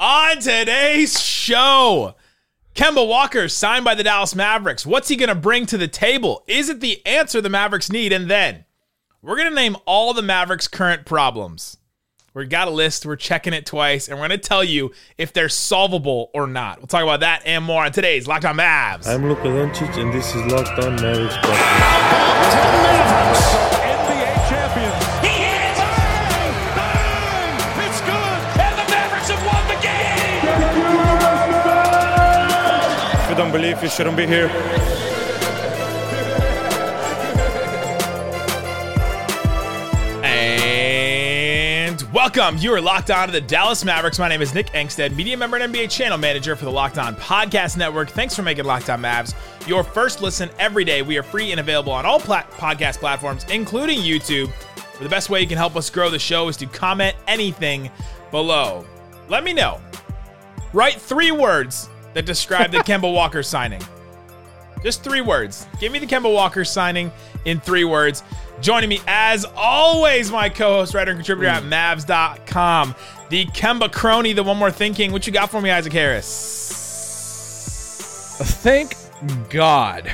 On today's show, Kemba Walker signed by the Dallas Mavericks. What's he going to bring to the table? Is it the answer the Mavericks need? And then we're going to name all the Mavericks' current problems. We got a list, we're checking it twice, and we're going to tell you if they're solvable or not. We'll talk about that and more on today's Locked On Mavs. I'm Luka Doncic, and this is Locked On Mavericks. Don't believe, you shouldn't be here. And welcome. You are locked on to the Dallas Mavericks. My name is Nick Angstead, media member and NBA channel manager for the Locked On Podcast Network. Thanks for making Locked On Mavs your first listen every day. We are free and available on all plat- podcast platforms, including YouTube. But the best way you can help us grow the show is to comment anything below. Let me know. Write three words that describe the Kemba Walker signing. Just three words. Give me the Kemba Walker signing in three words. Joining me, as always, my co host, writer, and contributor at mm. Mavs.com, the Kemba crony, the one more thinking. What you got for me, Isaac Harris? Thank God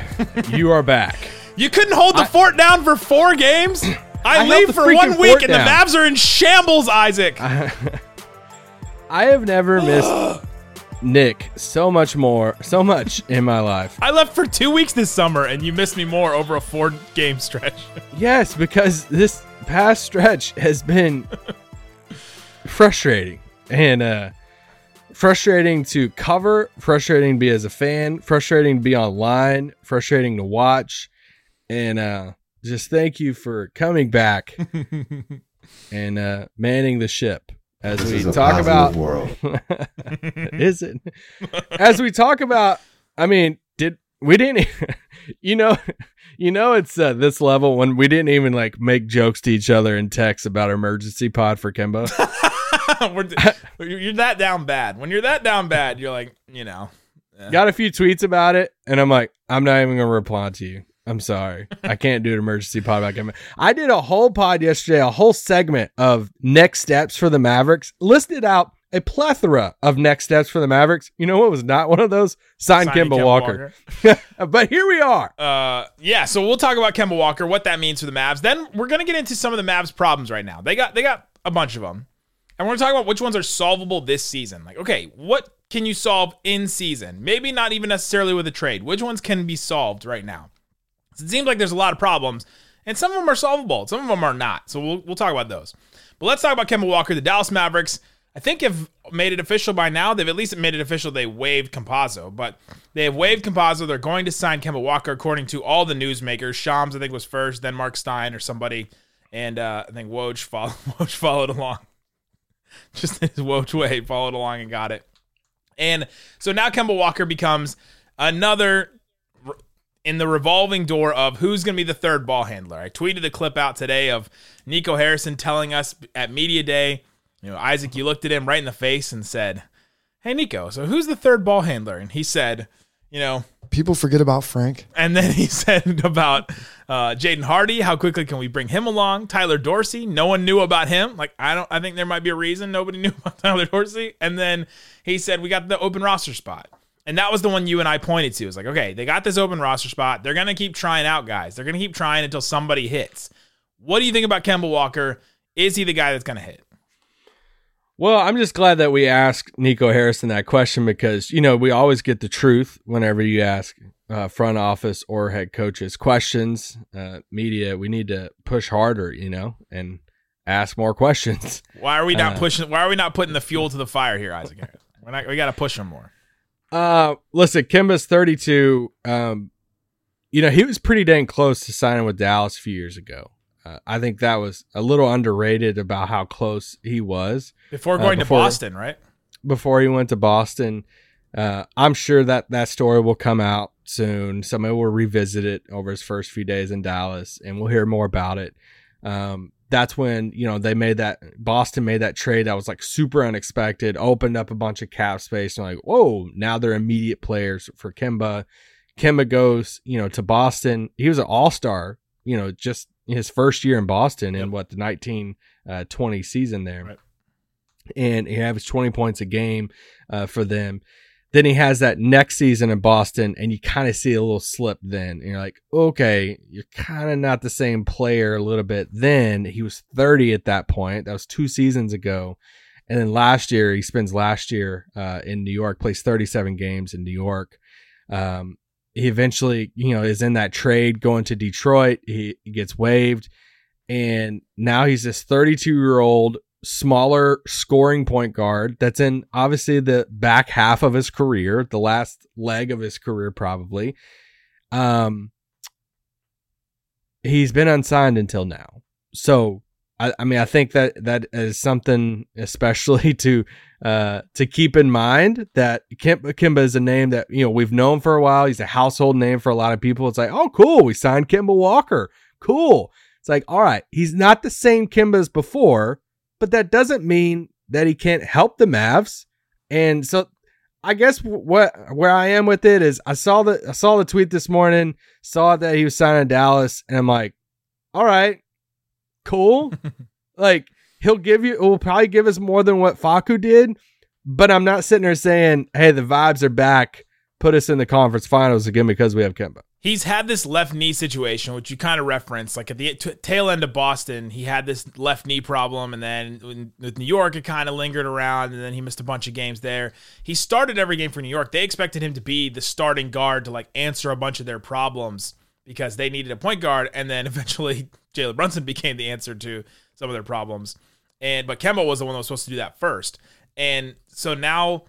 you are back. You couldn't hold the I- fort down for four games? I, I leave for one week and down. the Mavs are in shambles, Isaac. I have never missed Nick so much more, so much in my life. I left for two weeks this summer and you missed me more over a four game stretch. Yes, because this past stretch has been frustrating and uh frustrating to cover, frustrating to be as a fan, frustrating to be online, frustrating to watch. And uh just thank you for coming back and uh manning the ship as This we is a talk about world. is it? As we talk about, I mean, did we didn't, you know, you know, it's uh, this level when we didn't even like make jokes to each other in text about emergency pod for Kimbo. You're that down bad. When you're that down bad, you're like, you know. Got a few tweets about it, and I'm like, I'm not even gonna reply to you. I'm sorry, I can't do an emergency pod about I did a whole pod yesterday, a whole segment of next steps for the Mavericks, listed out a plethora of next steps for the Mavericks. You know what was not one of those? Sign Signing Kemba, Kemba Walker. but here we are. Uh, yeah, so we'll talk about Kemba Walker, what that means for the Mavs. Then we're gonna get into some of the Mavs' problems right now. They got they got a bunch of them, and we're gonna talk about which ones are solvable this season. Like, okay, what can you solve in season? Maybe not even necessarily with a trade. Which ones can be solved right now? It seems like there's a lot of problems, and some of them are solvable. Some of them are not. So we'll we'll talk about those. But let's talk about Kemba Walker. The Dallas Mavericks, I think, have made it official by now. They've at least made it official. They waived Campazzo, but they have waived Campazzo. They're going to sign Kemba Walker, according to all the newsmakers. Shams, I think, was first, then Mark Stein or somebody, and uh, I think Woj followed, Woj followed along. Just his Woj way, followed along and got it. And so now Kemba Walker becomes another in the revolving door of who's going to be the third ball handler. I tweeted a clip out today of Nico Harrison telling us at media day, you know, Isaac, you looked at him right in the face and said, "Hey Nico, so who's the third ball handler?" And he said, you know, People forget about Frank. and then he said about uh, Jaden Hardy, how quickly can we bring him along? Tyler Dorsey, no one knew about him. Like I don't, I think there might be a reason nobody knew about Tyler Dorsey. And then he said we got the open roster spot, and that was the one you and I pointed to. It was like, okay, they got this open roster spot. They're gonna keep trying out guys. They're gonna keep trying until somebody hits. What do you think about Kemba Walker? Is he the guy that's gonna hit? Well, I'm just glad that we asked Nico Harrison that question because, you know, we always get the truth whenever you ask uh, front office or head coaches questions. Uh, media, we need to push harder, you know, and ask more questions. Why are we not Uh, pushing? Why are we not putting the fuel to the fire here, Isaac? Harris? We're not, we got to push him more. Uh, listen, Kimba's 32. Um, you know, he was pretty dang close to signing with Dallas a few years ago. Uh, I think that was a little underrated about how close he was. Before Uh, going before- to Boston, right? before he went to Boston. Uh, I'm sure that that story will come out soon. Somebody will revisit it over his first few days in Dallas, and we'll hear more about it. Um, that's when you know they made that Boston made that trade that was like super unexpected, opened up a bunch of cap space, and like whoa, now they're immediate players for Kimba. Kimba goes, you know, to Boston. He was an All Star, you know, just his first year in Boston in what the nineteen uh, twenty season there. Right. and he averaged 20 points a game uh, for them. Then he has that next season in Boston, and you kind of see a little slip then. And you're like, okay, you're kind of not the same player a little bit. Then he was 30 at that point. That was two seasons ago. And then last year, he spends last year uh, in New York, plays 37 games in New York. Um, he eventually, you know, is in that trade going to Detroit. He, he gets waived. And now he's this 32 year old smaller scoring point guard that's in obviously the back half of his career, the last leg of his career, probably. Um, he's been unsigned until now. So, I, I mean, I think that that is something especially to uh, to keep in mind that Kimba, Kemba is a name that you know we've known for a while. He's a household name for a lot of people. It's like, oh, cool, we signed Kimba Walker. Cool. It's like, all right, he's not the same Kimba as before, but that doesn't mean that he can't help the Mavs. And so I guess what where I am with it is I saw the I saw the tweet this morning, saw that he was signing Dallas, and I'm like, all right, cool. like he'll give you it will probably give us more than what Facu did, but I'm not sitting there saying, hey, the vibes are back. Put us in the conference finals again because we have Kemba he's had this left knee situation, which you kind of referenced. Like at the t- tail end of Boston, he had this left knee problem, and then with New York, it kind of lingered around, and then he missed a bunch of games there. He started every game for New York. They expected him to be the starting guard to like answer a bunch of their problems because they needed a point guard, and then eventually Jalen Brunson became the answer to some of their problems. And but Kemba was the one that was supposed to do that first, and so now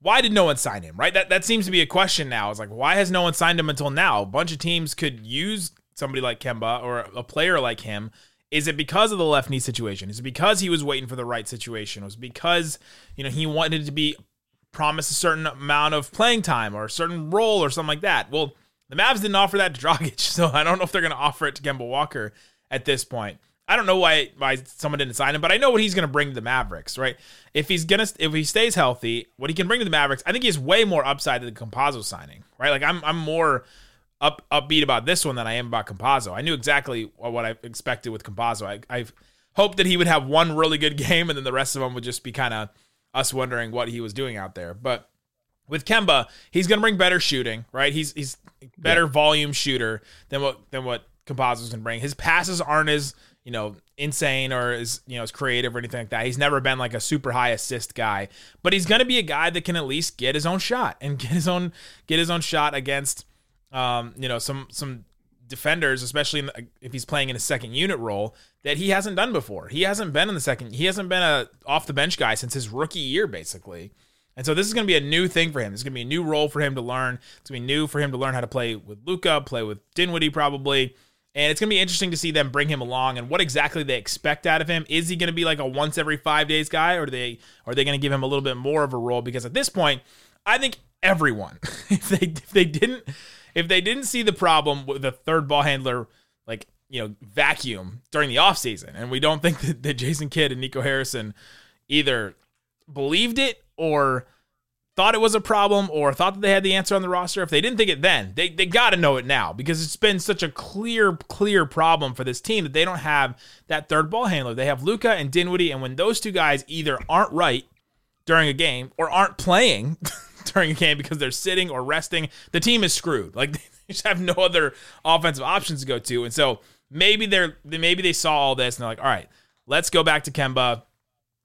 why did no one sign him? Right? That that seems to be a question now. It's like why has no one signed him until now? A bunch of teams could use somebody like Kemba or a player like him. Is it because of the left knee situation? Is it because he was waiting for the right situation? Was because you know he wanted to be promised a certain amount of playing time or a certain role or something like that? Well, the Mavs didn't offer that to Dragic, so I don't know if they're going to offer it to Kemba Walker at this point. I don't know why why someone didn't sign him, but I know what he's going to bring to the Mavericks, right? If he's gonna if he stays healthy, what he can bring to the Mavericks, I think he's way more upside than the Campazzo signing, right? Like I'm I'm more up upbeat about this one than I am about Campazzo. I knew exactly what I expected with Campazzo. I I hoped that he would have one really good game, and then the rest of them would just be kind of us wondering what he was doing out there, but. With Kemba, he's going to bring better shooting, right? He's he's better yeah. volume shooter than what than what Campazzo's going to bring. His passes aren't as you know, insane or as you know, as creative or anything like that. He's never been like a super high assist guy, but he's going to be a guy that can at least get his own shot and get his own get his own shot against, um, you know, some some defenders, especially the, if he's playing in a second unit role that he hasn't done before. He hasn't been in the second. He hasn't been a off the bench guy since his rookie year, basically. And so this is going to be a new thing for him. Is going to be a new role for him to learn. It's going to be new for him to learn how to play with Luka, play with Dinwiddie, probably and it's going to be interesting to see them bring him along and what exactly they expect out of him. Is he going to be like a once every five days guy, or they are they going to give him a little bit more of a role? Because at this point, I think everyone, if they if they didn't if they didn't see the problem with the third ball handler, like you know, vacuum during the offseason, and we don't think that, that Jason Kidd and Nico Harrison either believed it or thought it was a problem or thought that they had the answer on the roster, if they didn't think it then, they, they got to know it now because it's been such a clear, clear problem for this team that they don't have that third ball handler. They have Luka and Dinwiddie, and when those two guys either aren't right during a game or aren't playing during a game because they're sitting or resting, the team is screwed. Like they just have no other offensive options to go to. And so maybe they're maybe they saw all this and they're like, all right, let's go back to Kemba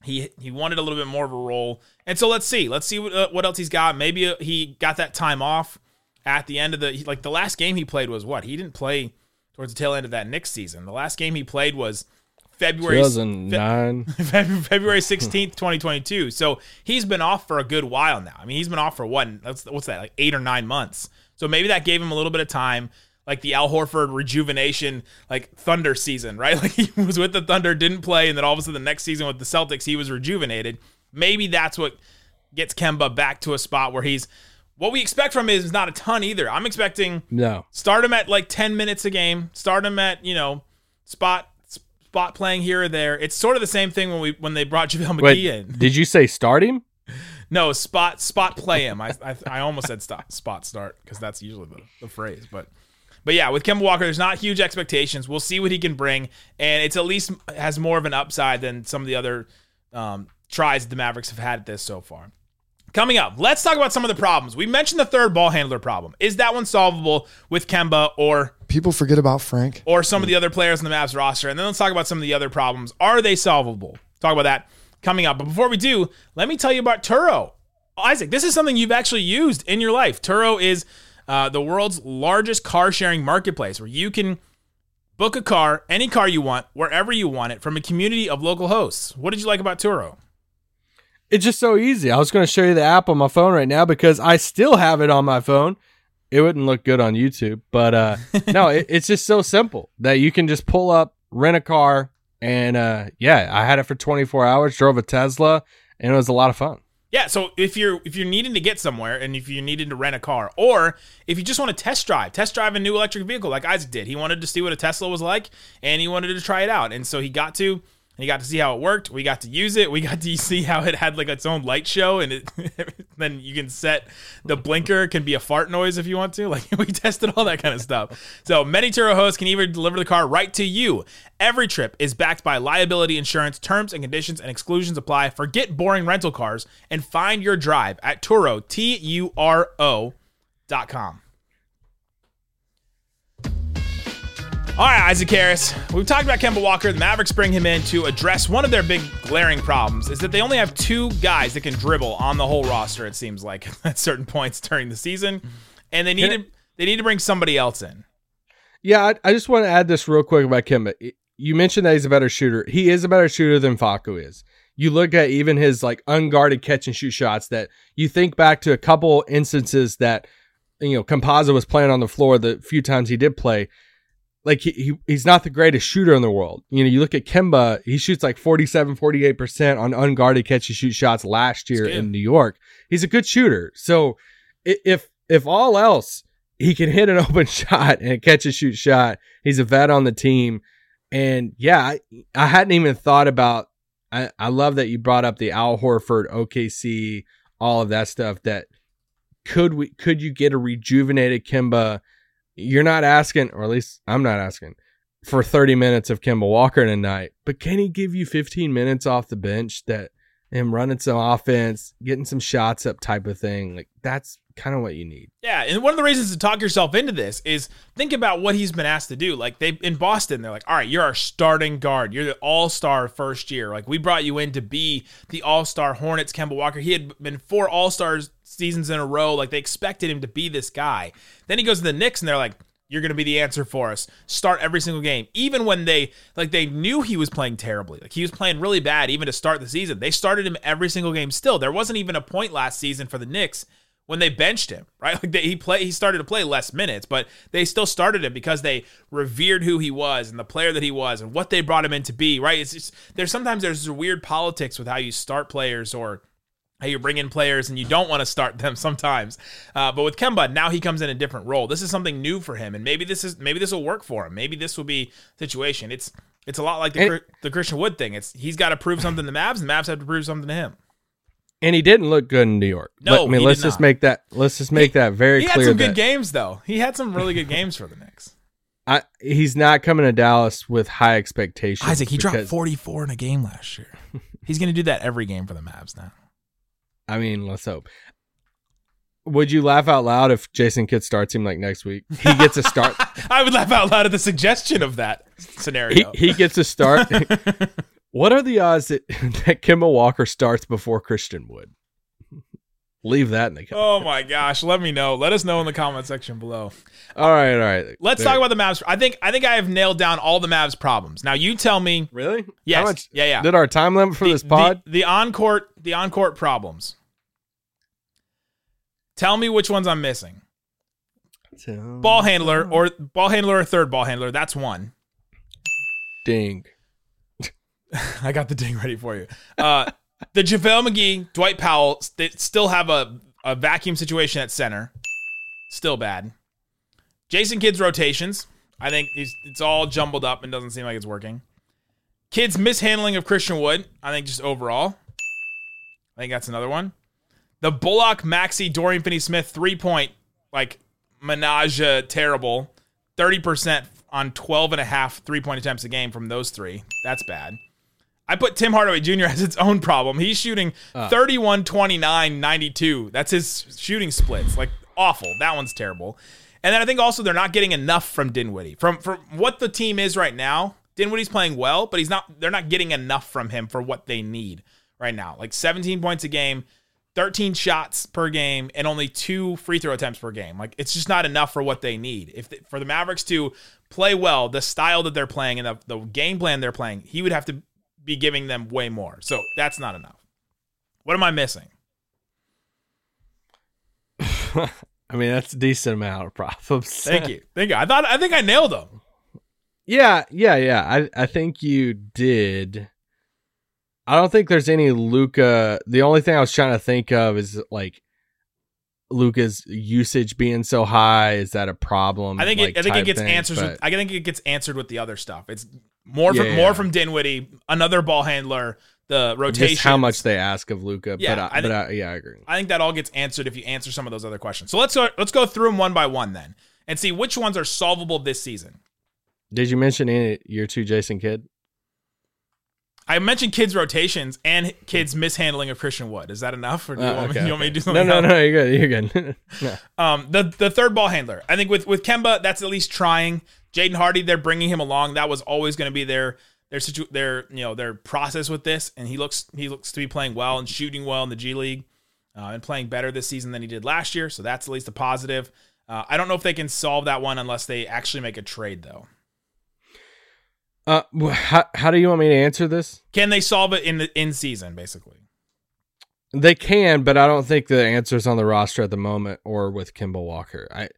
he he wanted a little bit more of a role, and so let's see. Let's see what uh, what else he's got. Maybe uh, he got that time off at the end of the like the last game he played was what? He didn't play towards the tail end of that Knicks season. The last game he played was February 2009 February 16th 2022 so he's been off for a good while now i mean he's been off for what what's that like 8 or 9 months so maybe that gave him a little bit of time like the Al Horford rejuvenation, like Thunder season, right? Like he was with the Thunder, didn't play, and then all of a sudden the next season with the Celtics, he was rejuvenated. Maybe that's what gets Kemba back to a spot where he's what we expect from him is not a ton either. I'm expecting no start him at like 10 minutes a game, start him at you know spot spot playing here or there. It's sort of the same thing when we when they brought JaVale McGee Wait, in. Did you say start him? No, spot spot play him. I I, I almost said stop, spot start because that's usually the, the phrase, but but yeah, with Kemba Walker, there's not huge expectations. We'll see what he can bring, and it's at least has more of an upside than some of the other um, tries the Mavericks have had at this so far. Coming up, let's talk about some of the problems. We mentioned the third ball handler problem. Is that one solvable with Kemba or People forget about Frank. or some of the other players in the Mavs roster? And then let's talk about some of the other problems. Are they solvable? Talk about that coming up. But before we do, let me tell you about Turo. Isaac, this is something you've actually used in your life. Turo is uh, the world's largest car sharing marketplace where you can book a car, any car you want, wherever you want it, from a community of local hosts. What did you like about Turo? It's just so easy. I was going to show you the app on my phone right now because I still have it on my phone. It wouldn't look good on YouTube, but uh, no, it, it's just so simple that you can just pull up, rent a car, and uh, yeah, I had it for 24 hours. Drove a Tesla, and it was a lot of fun. Yeah, so if you're if you're needing to get somewhere and if you're needing to rent a car, or if you just want to test drive, test drive a new electric vehicle like Isaac did. He wanted to see what a Tesla was like and he wanted to try it out. And so he got to and he got to see how it worked. We got to use it. We got to see how it had like its own light show, and it then you can set the blinker can be a fart noise if you want to. Like we tested all that kind of stuff. So many Turo hosts can even deliver the car right to you. Every trip is backed by liability insurance. Terms and conditions and exclusions apply. Forget boring rental cars and find your drive at Turo T U R O dot com. All right, Isaac Harris. We've talked about Kemba Walker. The Mavericks bring him in to address one of their big glaring problems is that they only have two guys that can dribble on the whole roster. It seems like at certain points during the season, and they need to they need to bring somebody else in. Yeah, I, I just want to add this real quick about Kemba. You mentioned that he's a better shooter. He is a better shooter than Facu is. You look at even his like unguarded catch and shoot shots that you think back to a couple instances that you know Campazzo was playing on the floor the few times he did play like he, he he's not the greatest shooter in the world. You know, you look at Kemba, he shoots like 47, 48% on unguarded catch and shoot shots last year in New York. He's a good shooter. So if if all else, he can hit an open shot and catch a shoot shot. He's a vet on the team. And yeah, I, I hadn't even thought about I, I love that you brought up the Al Horford, OKC, all of that stuff that could we could you get a rejuvenated Kemba you're not asking, or at least I'm not asking, for 30 minutes of Kemba Walker tonight, but can he give you 15 minutes off the bench that him running some offense, getting some shots up type of thing? Like that's kind of what you need. Yeah, and one of the reasons to talk yourself into this is think about what he's been asked to do. Like they in Boston, they're like, "All right, you're our starting guard. You're the All-Star first year. Like we brought you in to be the All-Star Hornets Kemba Walker. He had been four All-Stars seasons in a row. Like they expected him to be this guy. Then he goes to the Knicks and they're like, you're going to be the answer for us. Start every single game. Even when they like they knew he was playing terribly. Like he was playing really bad even to start the season. They started him every single game still. There wasn't even a point last season for the Knicks when they benched him, right? Like they, he play he started to play less minutes, but they still started him because they revered who he was and the player that he was and what they brought him in to be, right? It's just there's sometimes there's weird politics with how you start players or how you bring in players and you don't want to start them sometimes. Uh, but with Kemba, now he comes in a different role. This is something new for him, and maybe this is maybe this will work for him. Maybe this will be situation. It's it's a lot like the, And- the Christian Wood thing. It's he's got to prove something to the Mavs, and Mavs have to prove something to him. And he didn't look good in New York. No, Let- I mean, he let's just not. make that let's just make that very clear. He had some that good games though. He had some really good games for the Knicks. I, he's not coming to Dallas with high expectations. Isaac, he dropped 44 in a game last year. He's going to do that every game for the Mavs now. I mean, let's hope. Would you laugh out loud if Jason Kidd starts him like next week? He gets a start. I would laugh out loud at the suggestion of that he, scenario. he gets a start. what are the odds that that Kimball Walker starts before Christian Wood? Leave that in the comments. oh my gosh, let me know. Let us know in the comment section below. All right, all right. Let's There. talk about the Mavs. I think I think I have nailed down all the Mavs problems. Now you tell me really. Yes. How much Yeah, yeah. Did our time limit for the, this pod? the, the on court the on court problems. Tell me which ones I'm missing. Ball handler or ball handler or third ball handler. That's one. Ding. I got the ding ready for you. Uh, the JaVale McGee, Dwight Powell, they still have a, a vacuum situation at center. Still bad. Jason Kidd's rotations. I think it's all jumbled up and doesn't seem like it's working. Kidd's mishandling of Christian Wood. I think just overall. I think that's another one. The Bullock, Maxi, Dorian Finney Smith three point, like, menage terrible. 30% on 12 and a half three point attempts a game from those three. That's bad. I put Tim Hardaway Jr. as its own problem. He's shooting uh. 31, 29, 92. That's his shooting splits. Like awful. That one's terrible. And then I think also they're not getting enough from Dinwiddie. From from what the team is right now, Dinwiddie's playing well, but he's not they're not getting enough from him for what they need right now. Like 17 points a game, 13 shots per game and only two free throw attempts per game. Like it's just not enough for what they need. If they, for the Mavericks to play well, the style that they're playing and the, the game plan they're playing, he would have to be giving them way more. So that's not enough. What am I missing? I mean, that's a decent amount of problems. Thank you. Thank you. I thought I think I nailed them. Yeah, yeah, yeah. I I think you did. I don't think there's any Luka. The only thing I was trying to think of is like Luka's usage being so high. Is that a problem? I think like, I think it gets answers. but- With, I think it gets answered with the other stuff. It's more from Yeah, more yeah. from Dinwiddie, another ball handler, the rotation. just how much they ask of Luka. Yeah, but I, I but I, yeah, I agree. I think that all gets answered if you answer some of those other questions. So let's go let's go through them one by one then and see which ones are solvable this season. Did you mention any year two Jason Kidd? I mentioned Kidd's rotations and Kidd's mishandling of Christian Wood. Is that enough, or do you, Uh, want, me, okay, want me to do something? No, no, no. You're good. You're good. no. Um, the the third ball handler. I think with with Kemba, that's at least trying. Jaden Hardy, they're bringing him along. That was always going to be their their situ- their you know their process with this, and he looks he looks to be playing well and shooting well in the G League, uh, and playing better this season than he did last year. So that's at least a positive. Uh, I don't know if they can solve that one unless they actually make a trade, though. Uh, how how do you want me to answer this? Can they solve it in the in season, basically? They can, but I don't think the answer is on the roster at the moment or with Kimball Walker. I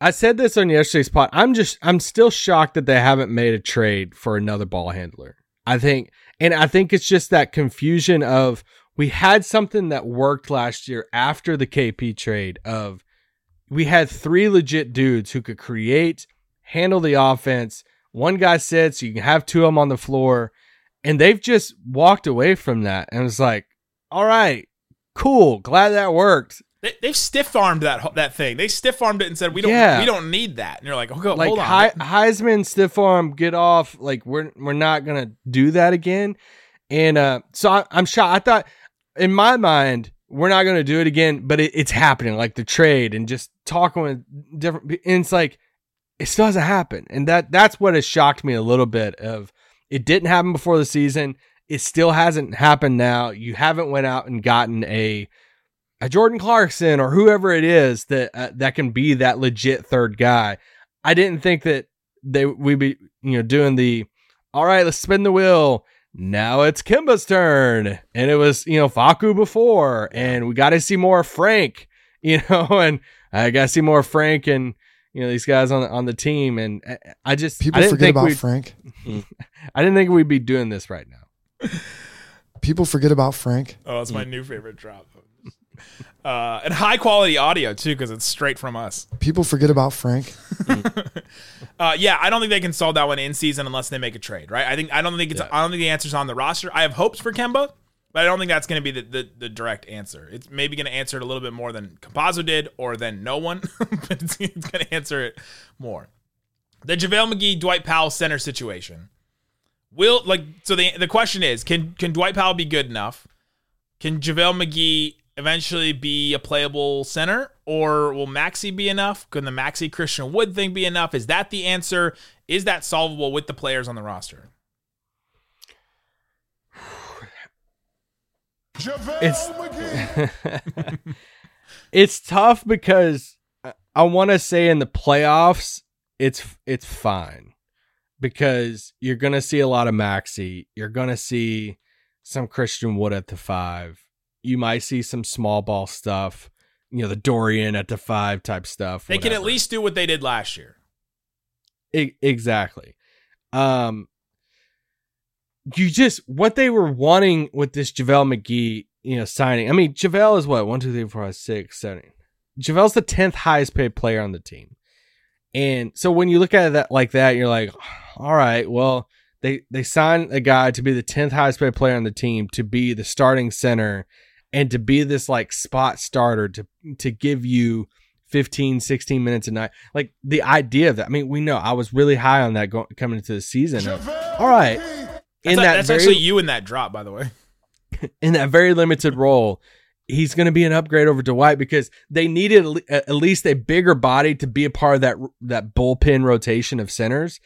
I said this on yesterday's pod. I'm just I'm still shocked that they haven't made a trade for another ball handler. I think and I think it's just that confusion of we had something that worked last year after the KP trade of we had three legit dudes who could create, handle the offense. One guy sits, you can have two of them on the floor, and they've just walked away from that and it's like all right, cool. Glad that worked. They, they've stiff armed that that thing. They stiff armed it and said we don't Yeah. we don't need that. And you're like, okay, Like hold on. Hei- Heisman, stiff arm, get off. Like we're we're not gonna do that again. And uh, so I, I'm shocked. I thought in my mind we're not gonna do it again, but it, it's happening. Like the trade and just talking with different. And it's like it still hasn't happened, and that that's what has shocked me a little bit. Of it didn't happen before the season. It still hasn't happened now. You haven't went out and gotten a a Jordan Clarkson or whoever it is that uh, that can be that legit third guy. I didn't think that they we be you know doing the all right, let's spin the wheel. Now it's Kimba's turn, and it was you know Facu before, and we got to see more Frank, you know, and I got to see more Frank and you know these guys on on the team, and I- I just People I didn't forget think about Frank. I didn't think we'd be doing this right now. People forget about Frank. Oh, that's my new favorite drop. Uh, and high quality audio too, because it's straight from us. People forget about Frank. Uh, yeah, I don't think they can solve that one in season unless they make a trade, right? I think I don't think it's Yeah. I don't think the answer's on the roster. I have hopes for Kemba, but I don't think that's going to be the, the, the direct answer. It's maybe going to answer it a little bit more than Campazzo did, or than no one, but it's, it's going to answer it more. The JaVale McGee Dwight Powell center situation will like so the the question is can can Dwight Powell be good enough? Can JaVale McGee eventually be a playable center, or will Maxi be enough? Can the Maxi Christian Wood thing be enough? Is that the answer? Is that solvable with the players on the roster? It's it's tough because I want to say in the playoffs it's it's fine because you're going to see a lot of Maxi, you're going to see some Christian Wood at the 5. You might see some small ball stuff, you know, the Dorian at the 5 type stuff. They can at least do what they did last year. Exactly. Um, you just what they were wanting with this JaVale McGee, you know, signing. I mean, JaVale is what one, two, three, four, five, six, seven. JaVale's the tenth highest paid player on the team, and so when you look at that like that, you're like, all right, well, they they signed a guy to be the tenth highest paid player on the team to be the starting center, and to be this like spot starter to to give you 15, 16 minutes a night. Like the idea of that. I mean, we know I was really high on that go- coming into the season. of, all right, in that's, that that's very, actually you in that drop, by the way. in that very limited role, he's going to be an upgrade over Dwight because they needed at least a bigger body to be a part of that that bullpen rotation of centers,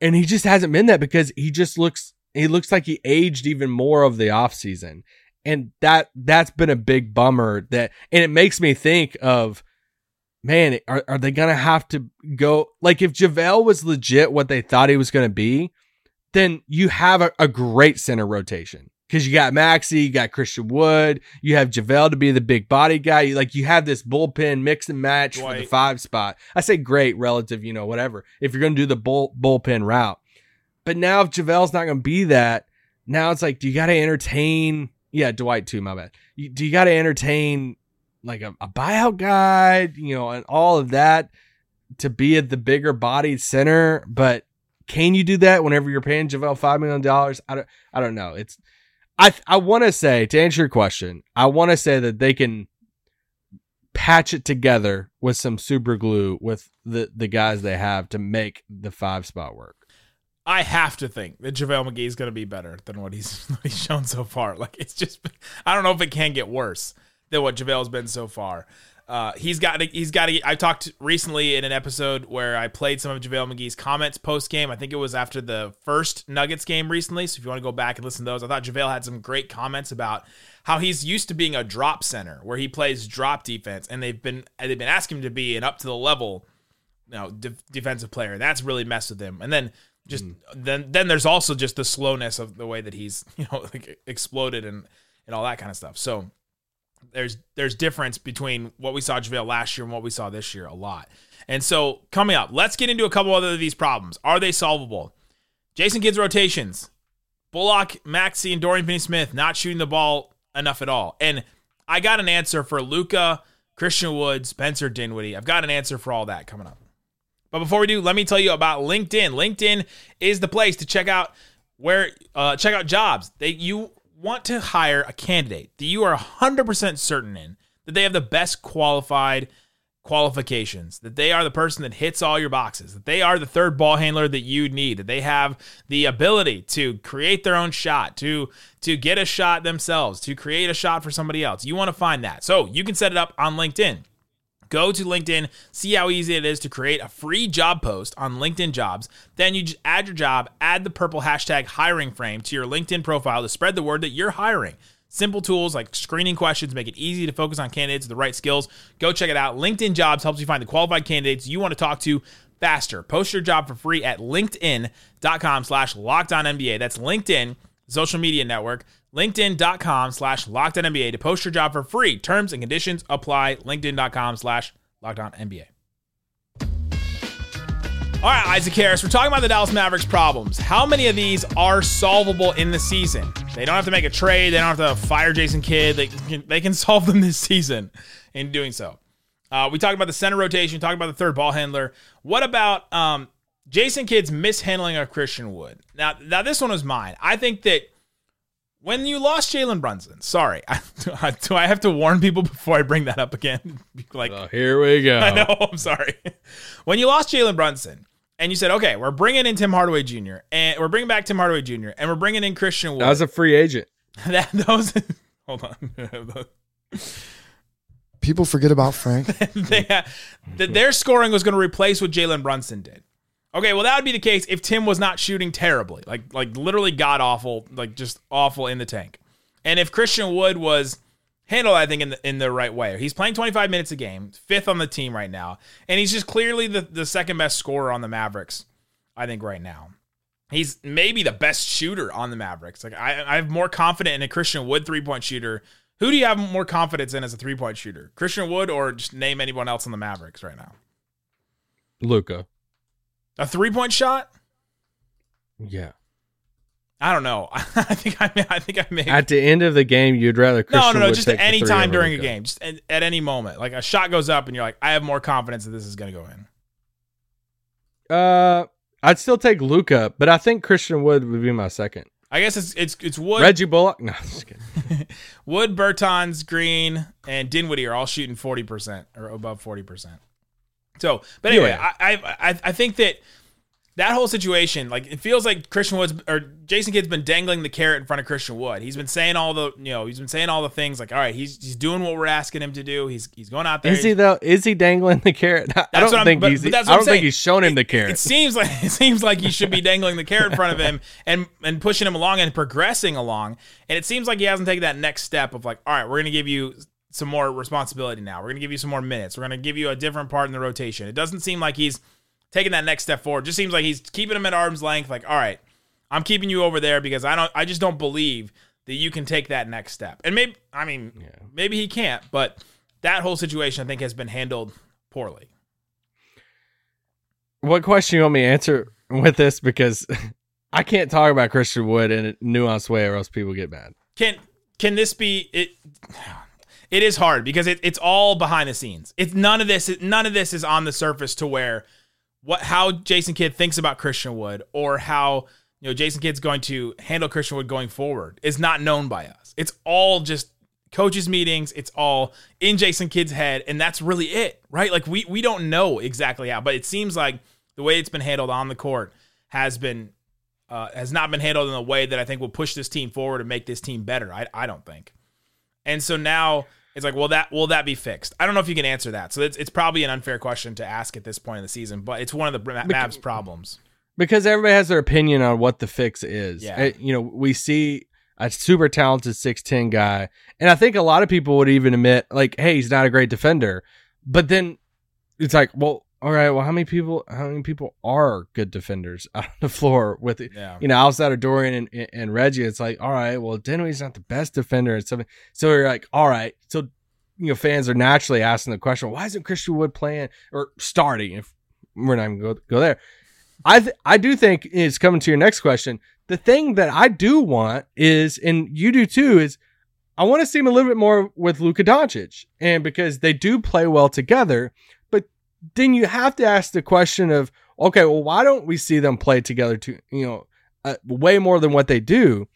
and he just hasn't been that because he just looks he looks like he aged even more of the offseason. And that that's been a big bummer. That and it makes me think of. Man, are, are they gonna have to go like if JaVale was legit what they thought he was gonna be, then you have a, a great center rotation because you got Maxi, you got Christian Wood, you have JaVale to be the big body guy. You, like you have this bullpen mix and match for the five spot. I say great relative, you know, whatever. If you're going to do the bull, bullpen route, but now if JaVale's not to be that, now it's like, do you got to entertain? Yeah, Dwight too. My bad. You, do you got to entertain like a, a buyout guy, you know, and all of that to be at the bigger bodied center? But can you do that whenever you're paying JaVale five million dollars? I don't. I don't know. It's. I I want to say to answer your question, I want to say that they can patch it together with some super glue with the the guys they have to make the five spot work. I have to think that JaVale McGee is going to be better than what he's what he's shown so far. Like it's just, I don't know if it can get worse than what JaVale's been so far. Uh, he's got to, he's got to. I talked recently in an episode where I played some of JaVale McGee's comments post game. I think it was after the first Nuggets game recently. So if you want to go back and listen to those, I thought JaVale had some great comments about how he's used to being a drop center where he plays drop defense, and they've been they've been asking him to be an up to the level you know, de- defensive player. That's really messed with him. And then just hmm. then then there's also just the slowness of the way that he's you know like exploded and and all that kind of stuff. So there's there's difference between what we saw JaVale last year and what we saw this year a lot. And so coming up, let's get into a couple other of these problems. Are they solvable? Jason Kidd's rotations. Bullock, Maxi, and Dorian Finney-Smith not shooting the ball enough at all. And I got an answer for Luka, Christian Woods, Spencer Dinwiddie. I've got an answer for all that coming up. But before we do, let me tell you about LinkedIn. LinkedIn is the place to check out where uh, check out jobs. They you want to hire a candidate that you are 100% certain in that they have the best qualified qualifications, that they are the person that hits all your boxes, that they are the third ball handler that you need, that they have the ability to create their own shot, to to get a shot themselves, to create a shot for somebody else. You want to find that. So, you can set it up on LinkedIn. Go to LinkedIn, see how easy it is to create a free job post on LinkedIn jobs. Then you just add your job, add the purple hashtag hiring frame to your LinkedIn profile to spread the word that you're hiring. Simple tools like screening questions make it easy to focus on candidates with the right skills. Go check it out. LinkedIn Jobs helps you find the qualified candidates you want to talk to faster. Post your job for free at linkedin.com slash lockdown That's LinkedIn, social media network, linkedin.com slash lockdown to post your job for free. Terms and conditions apply. LinkedIn.com slash lockdown All right, Isaac Harris, we're talking about the Dallas Mavericks problems. How many of these are solvable in the season? They don't have to make a trade. They don't have to fire Jason Kidd. They can, they can solve them this season in doing so. Uh, we talked about the center rotation, talked about the third ball handler. What about um, Jason Kidd's mishandling of Christian Wood? Now, now this one was mine. I think that when you lost Jalen Brunson, sorry, I, do I have to warn people before I bring that up again? like, Oh, here we go. I know. I'm sorry. When you lost Jalen Brunson and you said, okay, we're bringing in Tim Hardaway Jr. and we're bringing back Tim Hardaway Jr. and we're bringing in Christian Wood. That was a free agent. that those. Hold on. People forget about Frank. they had, that their scoring was going to replace what Jalen Brunson did. Okay, well that would be the case if Tim was not shooting terribly, like like literally god awful, like just awful in the tank, and if Christian Wood was handled, I think in the in the right way. He's playing 25 minutes a game, fifth on the team right now, and he's just clearly the the second best scorer on the Mavericks. I think right now. He's maybe the best shooter on the Mavericks. Like I, I have more confident in a Christian Wood three point shooter. Who do you have more confidence in as a three point shooter, Christian Wood, or just name anyone else on the Mavericks right now? Luka. A three point shot? Yeah. I don't know. I think I may, I think I may. At the end of the game, you'd rather no, Christian no, no. Wood Just at any time during a game, just at, at any moment, like a shot goes up and you're like, I have more confidence that this is going to go in. Uh, I'd still take Luka, but I think Christian Wood would be my second. I guess it's it's it's Wood, Reggie Bullock. No, I'm just kidding. Wood, Bertans, Green, and Dinwiddie are all shooting forty percent or above forty percent. So, but anyway, Yeah. I, I I I think that that whole situation, like it feels like Christian Woods or Jason Kidd's been dangling the carrot in front of Christian Wood. He's been saying all the, you know, he's been saying all the things like, all right, he's he's doing what we're asking him to do. He's he's going out there. Is he though? Is he dangling the carrot? I That's what don't think but- he's. but that's I don't think he's shown him the carrot. It seems like it seems like he should be dangling the carrot in front of him and and pushing him along and progressing along. And it seems like he hasn't taken that next step of like, all right, we're gonna give you some more responsibility now. We're gonna give you some more minutes. We're gonna give you a different part in the rotation. It doesn't seem like he's taking that next step forward. It just seems like he's keeping him at arm's length. Like, all right, I'm keeping you over there because I don't. I just don't believe that you can take that next step. And maybe I mean maybe he can't, but that whole situation I think has been handled poorly. what question you want me to answer with this? Because I can't talk about Christian Wood in a nuanced way, or else people get mad. can can this be it it is hard because it, it's all behind the scenes it's none of this none of this is on the surface to where what how jason kidd thinks about christian wood or how you know jason kidd's going to handle christian wood going forward is not known by us it's all just coaches meetings it's all in jason kidd's head and that's really it right like we we don't know exactly how but it seems like the way it's been handled on the court has been uh, has not been handled in a way that I think will push this team forward and make this team better. I, I don't think. And so now it's like, well, that will that be fixed? I don't know if you can answer that. So it's, it's probably an unfair question to ask at this point in the season, but it's one of the Ma- Mavs problems. because everybody has their opinion on what the fix is. Yeah. Uh, you know, we see a super talented 6'10 guy, and I think a lot of people would even admit, like, hey, he's not a great defender. But then it's like, well, all right, well, how many people how many people are good defenders out on the floor with Yeah. you know, outside of Dorian and, and Reggie, it's like, all right, well, Dinwiddie's not the best defender and something. So you're like, all right. So you know, fans are naturally asking the question, why isn't Christian Wood playing or starting? If we're not even go go there, I th- I do think is coming to your next question. The thing that I do want is, and you do too, is I want to see him a little bit more with Luka Doncic, and because they do play well together. Then you have to ask the question of, okay, well, why don't we see them play together to you know uh, way more than what they do?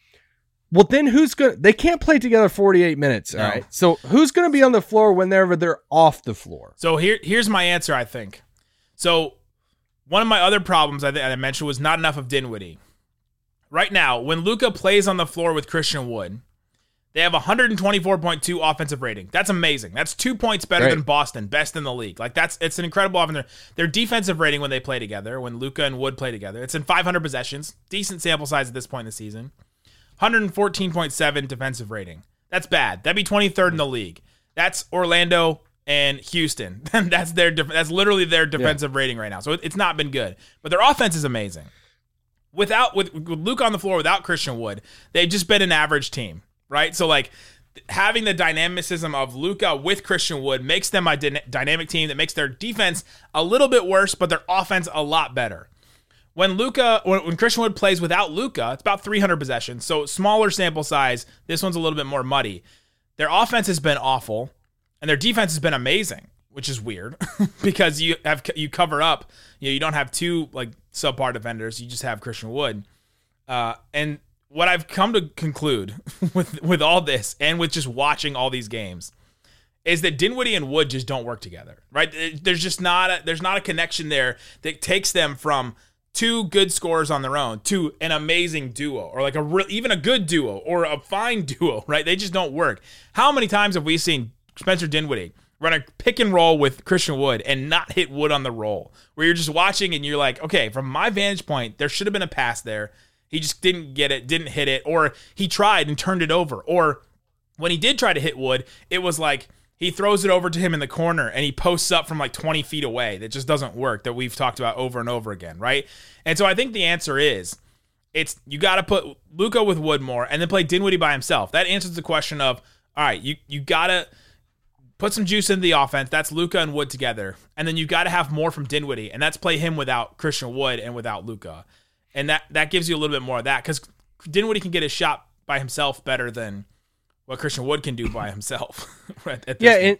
Well, then who's gonna? They can't play together forty eight minutes. No. All right, so who's gonna be on the floor whenever they're off the floor? So here here's my answer. I think. So one of my other problems I, th- I mentioned was not enough of Dinwiddie. Right now, when Luka plays on the floor with Christian Wood, they have 124.2 offensive rating. That's amazing. That's two points better Great. than Boston, best in the league. Like that's it's an incredible offensive. Their defensive rating when they play together, when Luka and Wood play together, it's in 500 possessions. Decent sample size at this point in the season. 114.7 defensive rating. That's bad. That'd be 23rd in the league. That's Orlando and Houston. that's their def- that's literally their defensive rating right now. So it's not been good. But their offense is amazing. Without with, with Luke on the floor without Christian Wood, they've just been an average team, right? So like having the dynamicism of Luka with Christian Wood makes them a dyna- dynamic team that makes their defense a little bit worse, but their offense a lot better when Luka when, when Christian Wood plays without Luka, it's about 300 possessions. So smaller sample size. This one's a little bit more muddy. Their offense has been awful, and their defense has been amazing, which is weird because you have you cover up. You know, you don't have two like subpar defenders. You just have Christian Wood. Uh, and what I've come to conclude with with all this, and with just watching all these games, is that Dinwiddie and Wood just don't work together, right? There's just not a, there's not a connection there that takes them from two good scorers on their own to an amazing duo or like a real, even a good duo or a fine duo, right? They just don't work. How many times have we seen Spencer Dinwiddie run a pick and roll with Christian Wood and not hit Wood on the roll? Where you're just watching and you're like, okay, from my vantage point, there should have been a pass there. He just didn't get it, didn't hit it, or he tried and turned it over, or when he did try to hit Wood, it was like he throws it over to him in the corner and he posts up from like 20 feet away. That just doesn't work that we've talked about over and over again, right? And so I think the answer is it's you got to put Luka with Wood more and then play Dinwiddie by himself. That answers the question of all right, you you got to put some juice into the offense. That's Luka and Wood together. And then you got to have more from Dinwiddie and that's play him without Christian Wood and without Luka. And that that gives you a little bit more of that cuz Dinwiddie can get his shot by himself better than what Christian Wood can do by himself. at, at this Yeah, and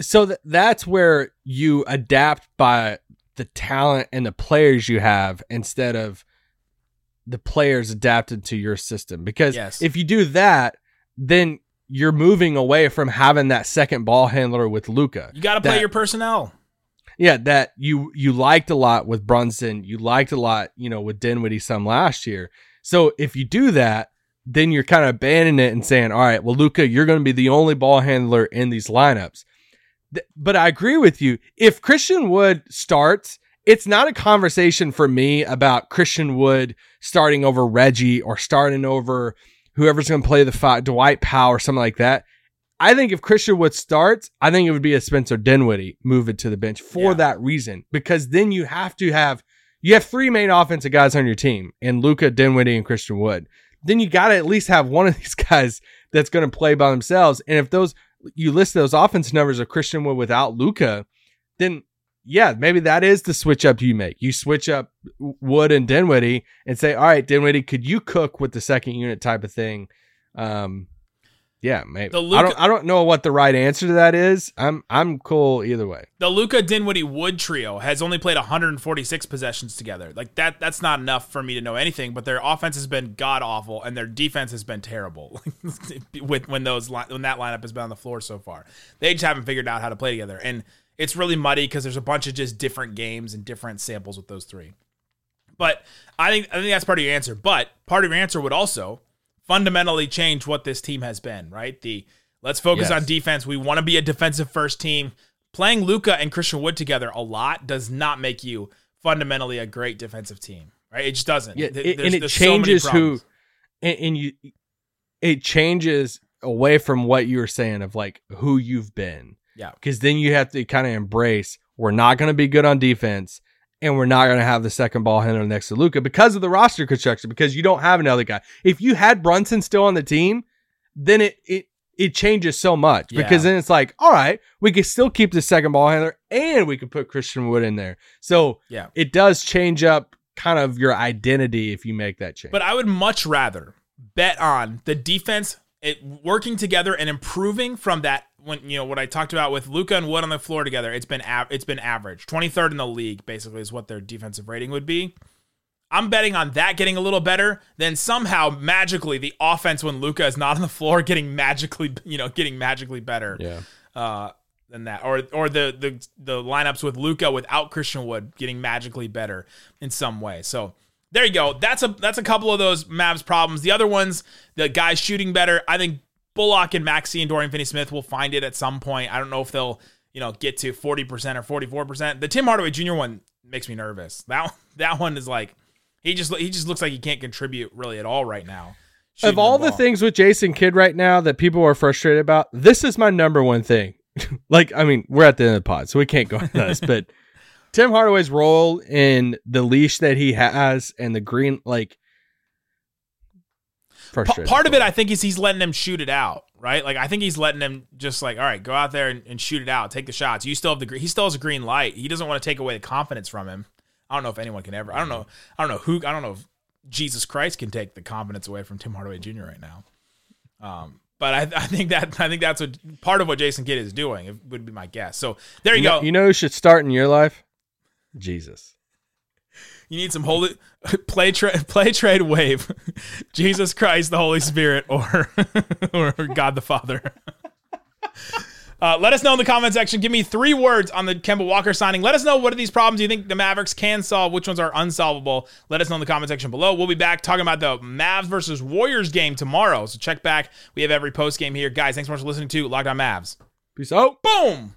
so th- that's where you adapt by the talent and the players you have instead of the players adapted to your system. Because Yes. if you do that, then you're moving away from having that second ball handler with Luka. you got to play your personnel. Yeah, that you you liked a lot with Brunson, you liked a lot, you know, with Dinwiddie some last year. So if you do that, then you're kind of abandoning it and saying, all right, well, Luka, you're going to be the only ball handler in these lineups. But I agree with you. If Christian Wood starts, it's not a conversation for me about Christian Wood starting over Reggie or starting over whoever's going to play the five, Dwight Powell or something like that. I think if Christian Wood starts, I think it would be a Spencer Dinwiddie move it to the bench for Yeah. that reason because then you have to have you have three main offensive guys on your team and Luka Dinwiddie and Christian Wood. Then you got to at least have one of these guys that's going to play by themselves. And if those you list those offense numbers of Christian Wood without Luka, then yeah, maybe that is the switch up you make. You switch up Wood and Dinwiddie and say, all right, Dinwiddie, could you cook with the second unit type of thing? Um, yeah, maybe. The I don't. I don't know what the right answer to that is. I'm. I'm cool either way. The Luka Dinwiddie Wood trio has only played 146 possessions together. Like that that's not enough for me to know anything, but their offense has been god awful and their defense has been terrible. with when those when that lineup has been on the floor so far. They just haven't figured out how to play together. And it's really muddy because there's a bunch of just different games and different samples with those three. But I think I think that's part of your answer. But part of your answer would also fundamentally change what this team has been, right? The let's focus Yes. on defense. We want to be a defensive first team. Playing Luka and Christian Wood together a lot does not make you fundamentally a great defensive team, right? It just doesn't. Yeah, it- and it there's so changes who, and, and you, it changes away from what you were saying of like who you've been. Yeah. because then you have to kind of embrace we're not going to be good on defense. And we're not going to have the second ball handler next to Luka because of the roster construction. Because you don't have another guy. If you had Brunson still on the team, then it it it changes so much Yeah. because then it's like, all right, we can still keep the second ball handler and we can put Christian Wood in there. So Yeah. it does change up kind of your identity if you make that change. But I would much rather bet on the defense it working together and improving from that when you know what I talked about with Luka and Wood on the floor together. It's been av- it's been average. 23rd in the league basically is what their defensive rating would be. I'm betting on that getting a little better than somehow magically the offense when Luka is not on the floor getting magically, you know, getting magically better. yeah. uh, than that, or or the the the lineups with Luka without Christian Wood getting magically better in some way. So there you go. That's a that's a couple of those Mavs problems. The other ones, the guys shooting better. I think Bullock and Maxi and Dorian Finney-Smith will find it at some point. I don't know if they'll you know get to forty percent or forty four percent. The Tim Hardaway Jr. one makes me nervous. That that one is like he just he just looks like he can't contribute really at all right now. Of all the ball. things with Jason Kidd right now that people are frustrated about, this is my number one thing. like, I mean, we're at the end of the pod, so we can't go into this, but Tim Hardaway's role in the leash that he has and the green, like, Pa- part of it, I think, is he's letting them shoot it out, right? Like I think he's letting them just like, all right, go out there and, and shoot it out, take the shots. You still have the green. He still has a green light. He doesn't want to take away the confidence from him. I don't know if anyone can ever. I don't know. I don't know who. I don't know if Jesus Christ can take the confidence away from Tim Hardaway Jr. right now. Um, but I, I think that I think that's what part of what Jason Kidd is doing. It would be my guess. So there you, you know, go. you know who should start in your life? Jesus. You need some holy play trade play trade wave. Jesus Christ, the Holy Spirit, or or God the Father. Uh, let us know in the comment section. Give me three words on the Kemba Walker signing. Let us know what are these problems you think the Mavericks can solve, which ones are unsolvable. Let us know in the comment section below. We'll be back talking about the Mavs versus Warriors game tomorrow. So check back. We have every post game here. Guys, thanks so much for listening to Locked On Mavs. Peace out. Boom!